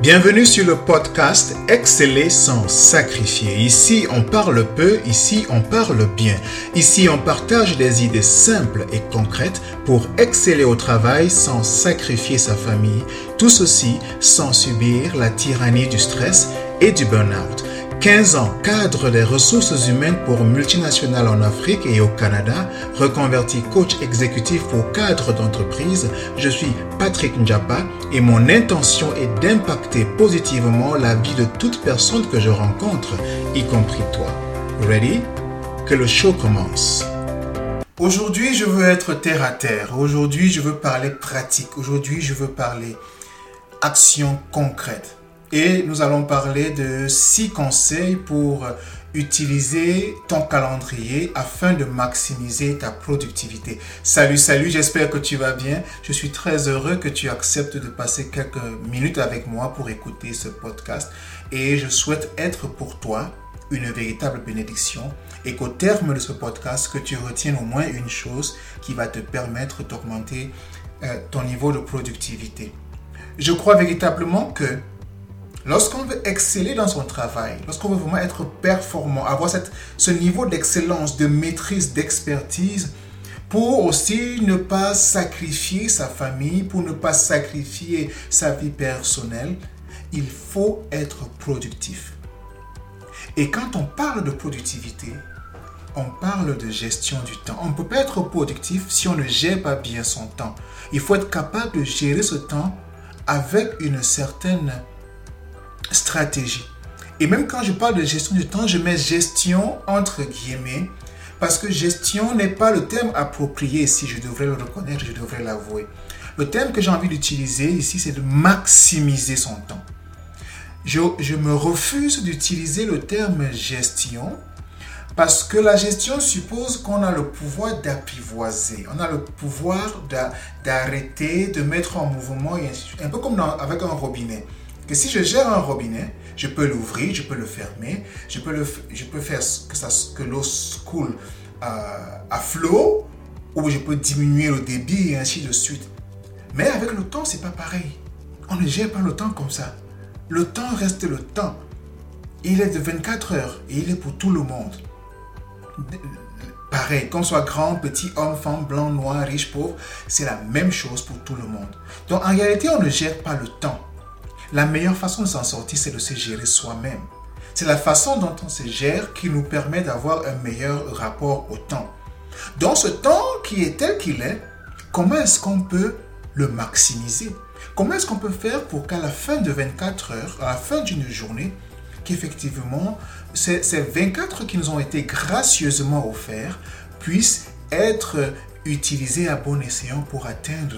Bienvenue sur le podcast Exceller sans sacrifier. Ici, on parle peu, ici, on parle bien. Ici, on partage des idées simples et concrètes pour exceller au travail sans sacrifier sa famille. Tout ceci sans subir la tyrannie du stress et du burn-out. 15 ans cadre des ressources humaines pour multinationales en Afrique et au Canada, reconverti coach exécutif pour cadres d'entreprise, je suis Patrick Njapa et mon intention est d'impacter positivement la vie de toute personne que je rencontre, y compris toi. Ready? Que le show commence. Aujourd'hui, je veux être terre à terre. Aujourd'hui, je veux parler pratique. Aujourd'hui, je veux parler action concrète et nous allons parler de six conseils pour utiliser ton calendrier afin de maximiser ta productivité. Salut, salut, j'espère que tu vas bien. Je suis très heureux que tu acceptes de passer quelques minutes avec moi pour écouter ce podcast et je souhaite être pour toi une véritable bénédiction et qu'au terme de ce podcast, que tu retiennes au moins une chose qui va te permettre d'augmenter euh, ton niveau de productivité. Je crois véritablement que Lorsqu'on veut exceller dans son travail, lorsqu'on veut vraiment être performant, avoir cette, ce niveau d'excellence, de maîtrise, d'expertise, pour aussi ne pas sacrifier sa famille, pour ne pas sacrifier sa vie personnelle, il faut être productif. Et quand on parle de productivité, on parle de gestion du temps. On ne peut pas être productif si on ne gère pas bien son temps. Il faut être capable de gérer ce temps avec une certaine stratégie. Et même quand je parle de gestion du temps, je mets gestion entre guillemets parce que gestion n'est pas le terme approprié si je devrais le reconnaître, je devrais l'avouer. Le terme que j'ai envie d'utiliser ici, c'est de maximiser son temps. Je, me refuse d'utiliser le terme gestion parce que la gestion suppose qu'on a le pouvoir d'apprivoiser, on a le pouvoir d'arrêter, de mettre en mouvement, un peu comme avec un robinet que si je gère un robinet, je peux l'ouvrir, je peux le fermer, je peux, faire que, que l'eau coule à, flot, ou je peux diminuer le débit et ainsi de suite. Mais avec le temps, c'est pas pareil. On ne gère pas le temps comme ça. Le temps reste le temps. Il est de 24 heures et il est pour tout le monde. Pareil, qu'on soit grand, petit, homme, femme, blanc, noir, riche, pauvre, c'est la même chose pour tout le monde. Donc en réalité, on ne gère pas le temps. La meilleure façon de s'en sortir, c'est de se gérer soi-même. C'est la façon dont on se gère qui nous permet d'avoir un meilleur rapport au temps. Dans ce temps qui est tel qu'il est, comment est-ce qu'on peut le maximiser? Comment est-ce qu'on peut faire pour qu'à la fin de 24 heures, à la fin d'une journée, qu'effectivement, ces, ces 24 heures qui nous ont été gracieusement offertes puissent être utilisées à bon escient pour atteindre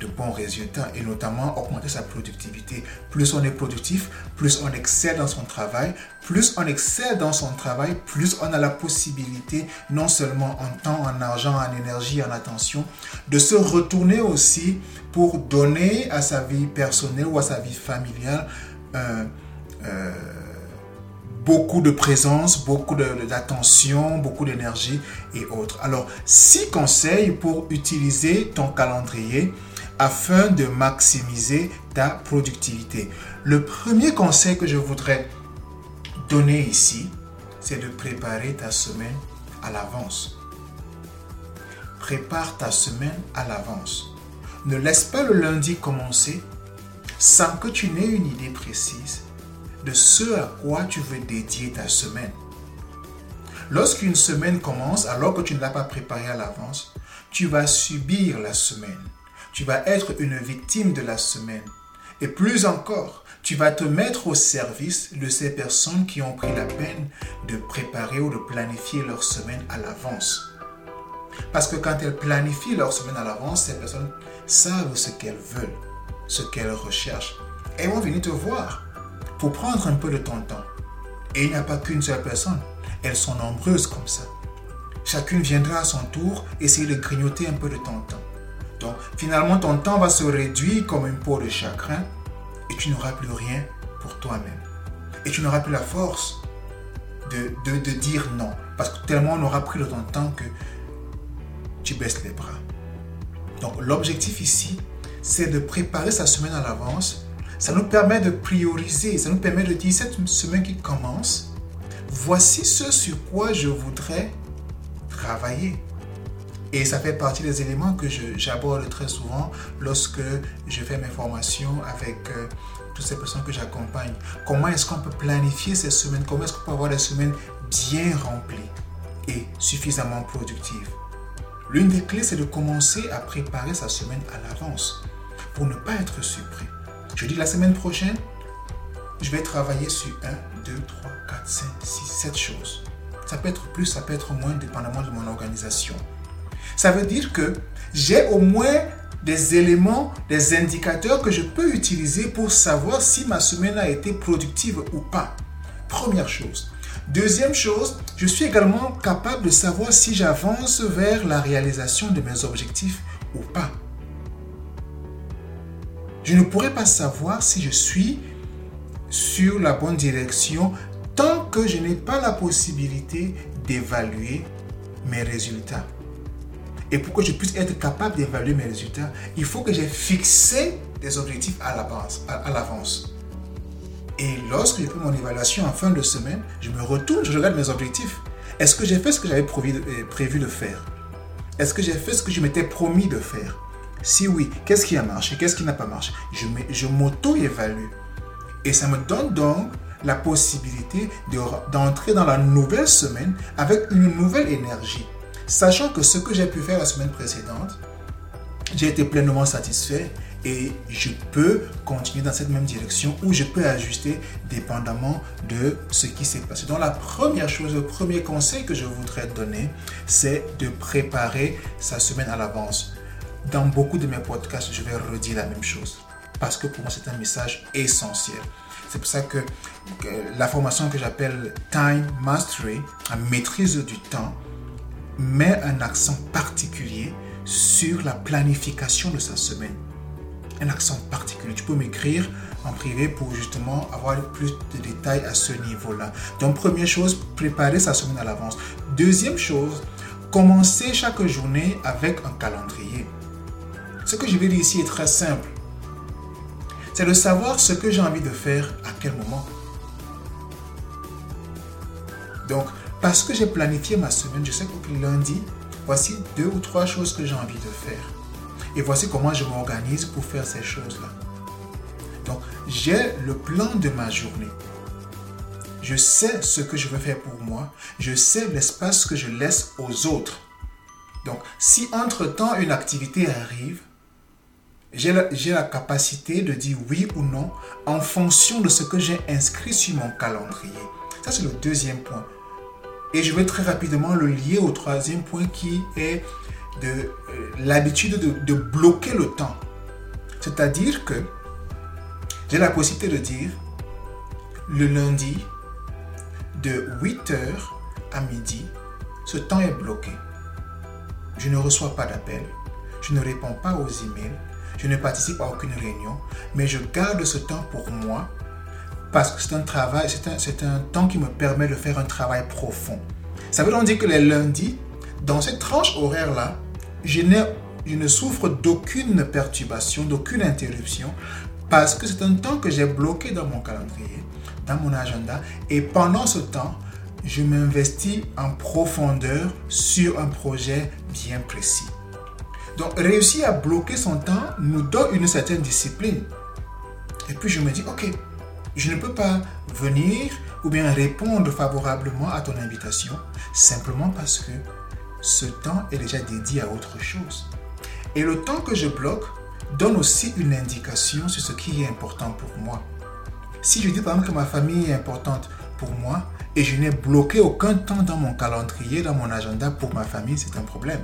de bons résultats et notamment augmenter sa productivité. Plus on est productif, plus on excelle dans son travail, plus on excelle dans son travail, plus on a la possibilité, non seulement en temps, en argent, en énergie, en attention, de se retourner aussi pour donner à sa vie personnelle ou à sa vie familiale euh, euh, beaucoup de présence, beaucoup d'attention, beaucoup d'énergie et autres. Alors, six conseils pour utiliser ton calendrier afin de maximiser ta productivité. Le premier conseil que je voudrais donner ici, c'est de préparer ta semaine à l'avance. Prépare ta semaine à l'avance. Ne laisse pas le lundi commencer sans que tu n'aies une idée précise de ce à quoi tu veux dédier ta semaine. Lorsqu'une semaine commence alors que tu ne l'as pas préparée à l'avance, tu vas subir la semaine tu vas être une victime de la semaine. Et plus encore, tu vas te mettre au service de ces personnes qui ont pris la peine de préparer ou de planifier leur semaine à l'avance. Parce que quand elles planifient leur semaine à l'avance, ces personnes savent ce qu'elles veulent, ce qu'elles recherchent. Elles vont venir te voir pour prendre un peu de ton temps. Et il n'y a pas qu'une seule personne. Elles sont nombreuses comme ça. Chacune viendra à son tour essayer de grignoter un peu de ton temps. Donc finalement, ton temps va se réduire comme une peau de chagrin et tu n'auras plus rien pour toi-même. Et tu n'auras plus la force de, de, dire non. Parce que tellement on aura pris de ton temps que tu baisses les bras. Donc l'objectif ici, c'est de préparer sa semaine à l'avance ça nous permet de prioriser, ça nous permet de dire cette semaine qui commence, voici ce sur quoi je voudrais travailler. Et ça fait partie des éléments que j'aborde très souvent lorsque je fais mes formations avec euh, toutes ces personnes que j'accompagne. Comment est-ce qu'on peut planifier ces semaines? Comment est-ce qu'on peut avoir des semaines bien remplies et suffisamment productives? L'une des clés, c'est de commencer à préparer sa semaine à l'avance pour ne pas être surpris. Je dis la semaine prochaine, je vais travailler sur 1, 2, 3, 4, 5, 6, 7 choses. Ça peut être plus, ça peut être moins, dépendamment de mon organisation. Ça veut dire que j'ai au moins des éléments, des indicateurs que je peux utiliser pour savoir si ma semaine a été productive ou pas. Première chose. Deuxième chose, je suis également capable de savoir si j'avance vers la réalisation de mes objectifs ou pas. Je ne pourrais pas savoir si je suis sur la bonne direction tant que je n'ai pas la possibilité d'évaluer mes résultats. Et pour que je puisse être capable d'évaluer mes résultats, il faut que j'ai fixé des objectifs à l'avance. Et lorsque j'ai fait mon évaluation en fin de semaine, je me retourne, je regarde mes objectifs. Est-ce que j'ai fait ce que j'avais euh, prévu de faire? Est-ce que j'ai fait ce que je m'étais promis de faire? Si oui, qu'est-ce qui a marché? Qu'est-ce qui n'a pas marché? Je m'auto-évalue. Et ça me donne donc la possibilité d'entrer dans la nouvelle semaine avec une nouvelle énergie sachant que ce que j'ai pu faire la semaine précédente, j'ai été pleinement satisfait et je peux continuer dans cette même direction ou je peux ajuster dépendamment de ce qui s'est passé. Donc la première chose, le premier conseil que je voudrais donner, c'est de préparer sa semaine à l'avance. Dans beaucoup de mes podcasts, je vais redire la même chose parce que pour moi c'est un message essentiel. C'est pour ça que la formation que j'appelle Time Mastery, la maîtrise du temps, met un accent particulier sur la planification de sa semaine. Un accent particulier. Tu peux m'écrire en privé pour justement avoir plus de détails à ce niveau-là. Donc, première chose, préparer sa semaine à l'avance. Deuxième chose, commencer chaque journée avec un calendrier. Ce que je vais dire ici est très simple. C'est de savoir ce que j'ai envie de faire à quel moment. Donc, parce que j'ai planifié ma semaine, je sais que lundi, voici deux ou trois choses que j'ai envie de faire. Et voici comment je m'organise pour faire ces choses-là. Donc, j'ai le plan de ma journée. Je sais ce que je veux faire pour moi. Je sais l'espace que je laisse aux autres. Donc, si entre-temps une activité arrive, j'ai la, la, capacité de dire oui ou non en fonction de ce que j'ai inscrit sur mon calendrier. Ça, c'est le deuxième point. Et je vais très rapidement le lier au troisième point qui est de euh, l'habitude de, de bloquer le temps. C'est-à-dire que j'ai la possibilité de dire le lundi de 8h à midi, ce temps est bloqué. Je ne reçois pas d'appel, je ne réponds pas aux emails, je ne participe à aucune réunion, mais je garde ce temps pour moi parce que c'est un travail, c'est un, temps qui me permet de faire un travail profond. Ça veut donc dire que les lundis, dans cette tranche horaire-là, je, je ne souffre d'aucune perturbation, d'aucune interruption, parce que c'est un temps que j'ai bloqué dans mon calendrier, dans mon agenda, et pendant ce temps, je m'investis en profondeur sur un projet bien précis. Donc réussir à bloquer son temps nous donne une certaine discipline. Et puis je me dis, ok, je ne peux pas venir ou bien répondre favorablement à ton invitation simplement parce que ce temps est déjà dédié à autre chose. Et le temps que je bloque donne aussi une indication sur ce qui est important pour moi. Si je dis par exemple que ma famille est importante pour moi et je n'ai bloqué aucun temps dans mon calendrier, dans mon agenda pour ma famille, c'est un problème.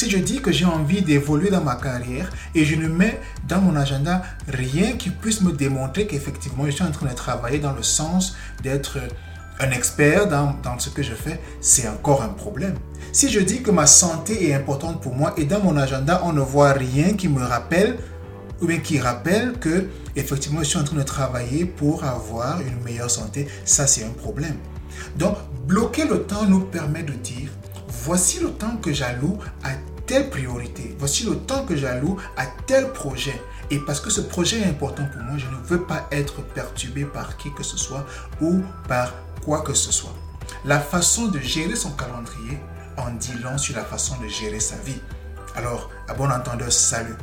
Si je dis que j'ai envie d'évoluer dans ma carrière et je ne mets dans mon agenda rien qui puisse me démontrer qu'effectivement je suis en train de travailler dans le sens d'être un expert dans, dans, ce que je fais, c'est encore un problème. Si je dis que ma santé est importante pour moi et dans mon agenda on ne voit rien qui me rappelle ou bien qui rappelle que effectivement je suis en train de travailler pour avoir une meilleure santé, ça c'est un problème. Donc bloquer le temps nous permet de dire voici le temps que j'alloue à telle priorité. Voici le temps que j'alloue à tel projet. Et parce que ce projet est important pour moi, je ne veux pas être perturbé par qui que ce soit ou par quoi que ce soit. La façon de gérer son calendrier en dit long sur la façon de gérer sa vie. Alors, à bon entendeur, salut.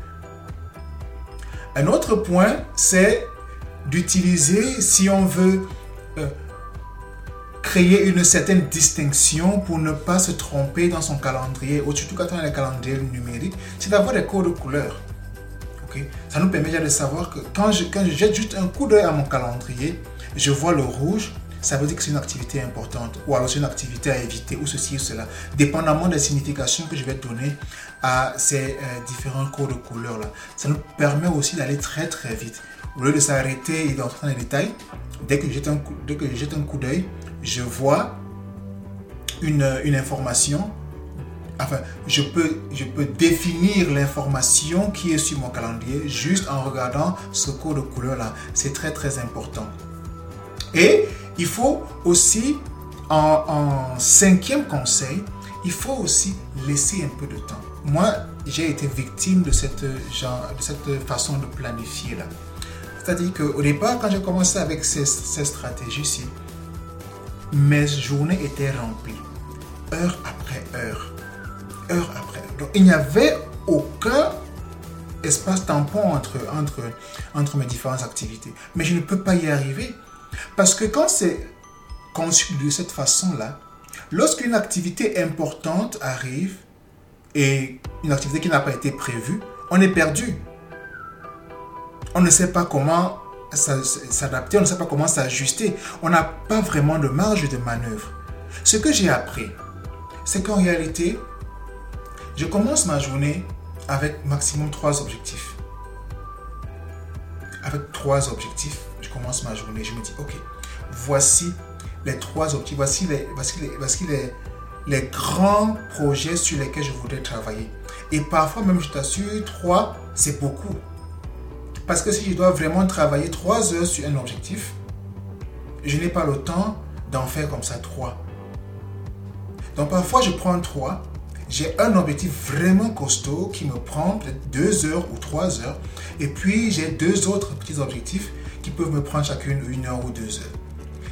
Un autre point, c'est d'utiliser, si on veut euh, créer une certaine distinction pour ne pas se tromper dans son calendrier, ou surtout quand on a un calendrier numérique, c'est d'avoir des codes de couleurs. Ça nous permet déjà de savoir que quand je, quand je jette juste un coup d'œil à mon calendrier, je vois le rouge, ça veut dire que c'est une activité importante, ou alors c'est une activité à éviter, ou ceci ou cela, dépendamment des significations que je vais donner à ces euh, différents codes de couleurs-là. Ça nous permet aussi d'aller très très vite. Au lieu de s'arrêter et d'entrer dans les détails, dès que je jette un dès que je jette un coup d'œil, je vois une, une information enfin, je peux, je peux définir l'information qui est sur mon calendrier juste en regardant ce code de couleur là. C'est très très important. Et il faut aussi, en, cinquième conseil, il faut aussi laisser un peu de temps. Moi, j'ai été victime de cette, genre, de cette façon de planifier là. C'est-à-dire qu'au départ, quand j'ai commencé avec ces, ces stratégies-ci, mes journées étaient remplies, heure après heure heure après Donc, il n'y avait aucun espace tampon entre, entre, entre mes différentes activités. Mais je ne peux pas y arriver. Parce que quand c'est conçu de cette façon-là, lorsqu'une activité importante arrive et une activité qui n'a pas été prévue, on est perdu. On ne sait pas comment s'adapter, on ne sait pas comment s'ajuster. On n'a pas vraiment de marge de manœuvre. Ce que j'ai appris, c'est qu'en réalité, je commence ma journée avec maximum trois objectifs. Avec trois objectifs, je commence ma journée. Je me dis, ok, voici les trois objectifs, voici les, voici les, voici les, les grands projets sur lesquels je voudrais travailler. Et parfois même, je t'assure, trois, c'est beaucoup. Parce que si je dois vraiment travailler trois heures sur un objectif, je n'ai pas le temps d'en faire comme ça trois. Donc parfois, je prends trois j'ai un objectif vraiment costaud qui me prend peut-être deux heures ou trois heures. Et puis, j'ai deux autres petits objectifs qui peuvent me prendre chacune une heure ou deux heures.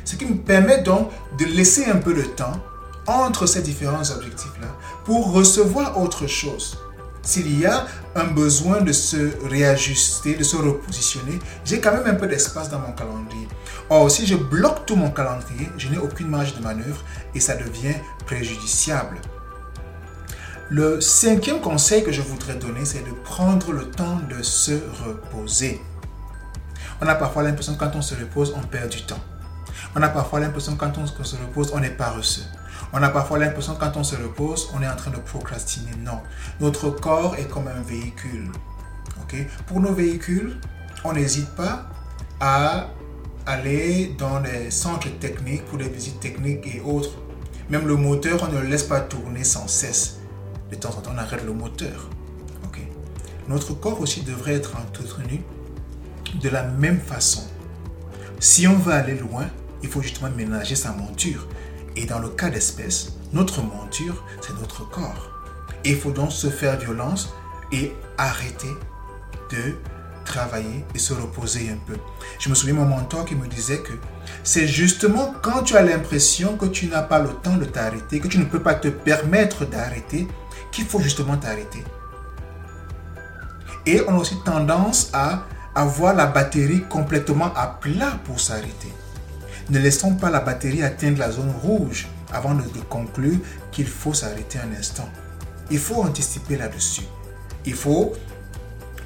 Ce qui me permet donc de laisser un peu de temps entre ces différents objectifs-là pour recevoir autre chose. S'il y a un besoin de se réajuster, de se repositionner, j'ai quand même un peu d'espace dans mon calendrier. Or, si je bloque tout mon calendrier, je n'ai aucune marge de manœuvre et ça devient préjudiciable. Le cinquième conseil que je voudrais donner, c'est de prendre le temps de se reposer. On a parfois l'impression que quand on se repose, on perd du temps. On a parfois l'impression que quand on se repose, on est paresseux. On a parfois l'impression quand on se repose, on est en train de procrastiner. Non. Notre corps est comme un véhicule. Pour nos véhicules, on n'hésite pas à aller dans les centres techniques pour des visites techniques et autres. Même le moteur, on ne le laisse pas tourner sans cesse de temps en temps, on arrête le moteur. ok? Notre corps aussi devrait être entretenu de la même façon. Si on veut aller loin, il faut justement ménager sa monture. Et dans le cas d'espèce, notre monture, c'est notre corps. Il faut donc se faire violence et arrêter de travailler et se reposer un peu. Je me souviens mon mentor qui me disait que c'est justement quand tu as l'impression que tu n'as pas le temps de t'arrêter, que tu ne peux pas te permettre d'arrêter, qu'il faut justement t'arrêter. Et on a aussi tendance à avoir la batterie complètement à plat pour s'arrêter. Ne laissons pas la batterie atteindre la zone rouge avant de conclure qu'il faut s'arrêter un instant. Il faut anticiper là-dessus. Il faut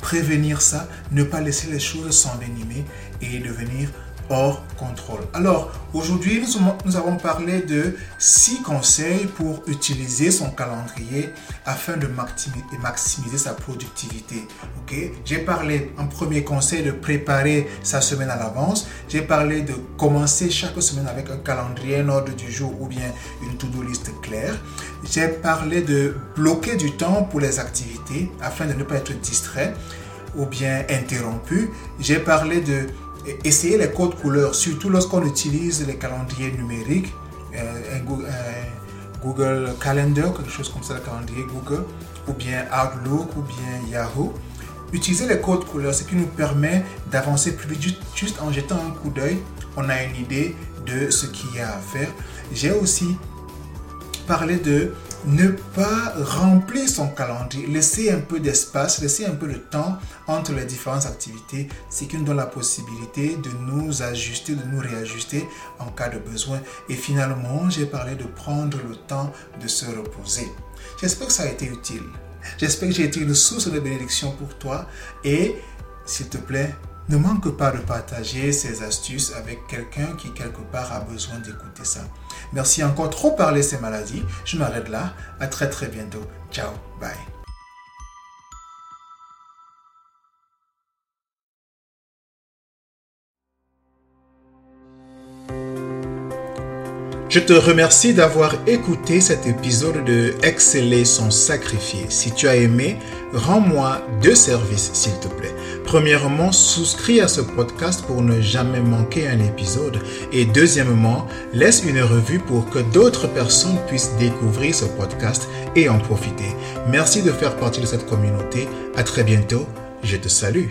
prévenir ça, ne pas laisser les choses s'envenimer et devenir hors contrôle. Alors, aujourd'hui, nous, avons parlé de six conseils pour utiliser son calendrier afin de maximiser sa productivité. Ok? J'ai parlé en premier conseil de préparer sa semaine à l'avance. J'ai parlé de commencer chaque semaine avec un calendrier, un ordre du jour ou bien une to-do list claire. J'ai parlé de bloquer du temps pour les activités afin de ne pas être distrait ou bien interrompu. J'ai parlé de essayer les codes couleurs, surtout lorsqu'on utilise les calendriers numériques, euh, Google, Calendar, quelque chose comme ça, le calendrier Google. ou bien Outlook ou bien Yahoo. Utiliser les codes couleurs, ce qui nous permet d'avancer plus vite juste en jetant un coup d'œil. On a une idée de ce qu'il y a à faire. J'ai aussi parlé de ne pas remplir son calendrier, laisser un peu d'espace, laisser un peu de temps entre les différentes activités, ce qui nous donne la possibilité de nous ajuster, de nous réajuster en cas de besoin. Et finalement, j'ai parlé de prendre le temps de se reposer. J'espère que ça a été utile. J'espère que j'ai été une source de bénédiction pour toi et s'il te plaît, ne manque pas de partager ces astuces avec quelqu'un qui quelque part a besoin d'écouter ça. Merci encore trop parler ces maladies. Je m'arrête là. À très très bientôt. Ciao. Bye. Je te remercie d'avoir écouté cet épisode de Exceller sans sacrifier. Si tu as aimé, rends-moi deux services, s'il te plaît. Premièrement, souscris à ce podcast pour ne jamais manquer un épisode. Et deuxièmement, laisse une revue pour que d'autres personnes puissent découvrir ce podcast et en profiter. Merci de faire partie de cette communauté. À très bientôt. Je te salue.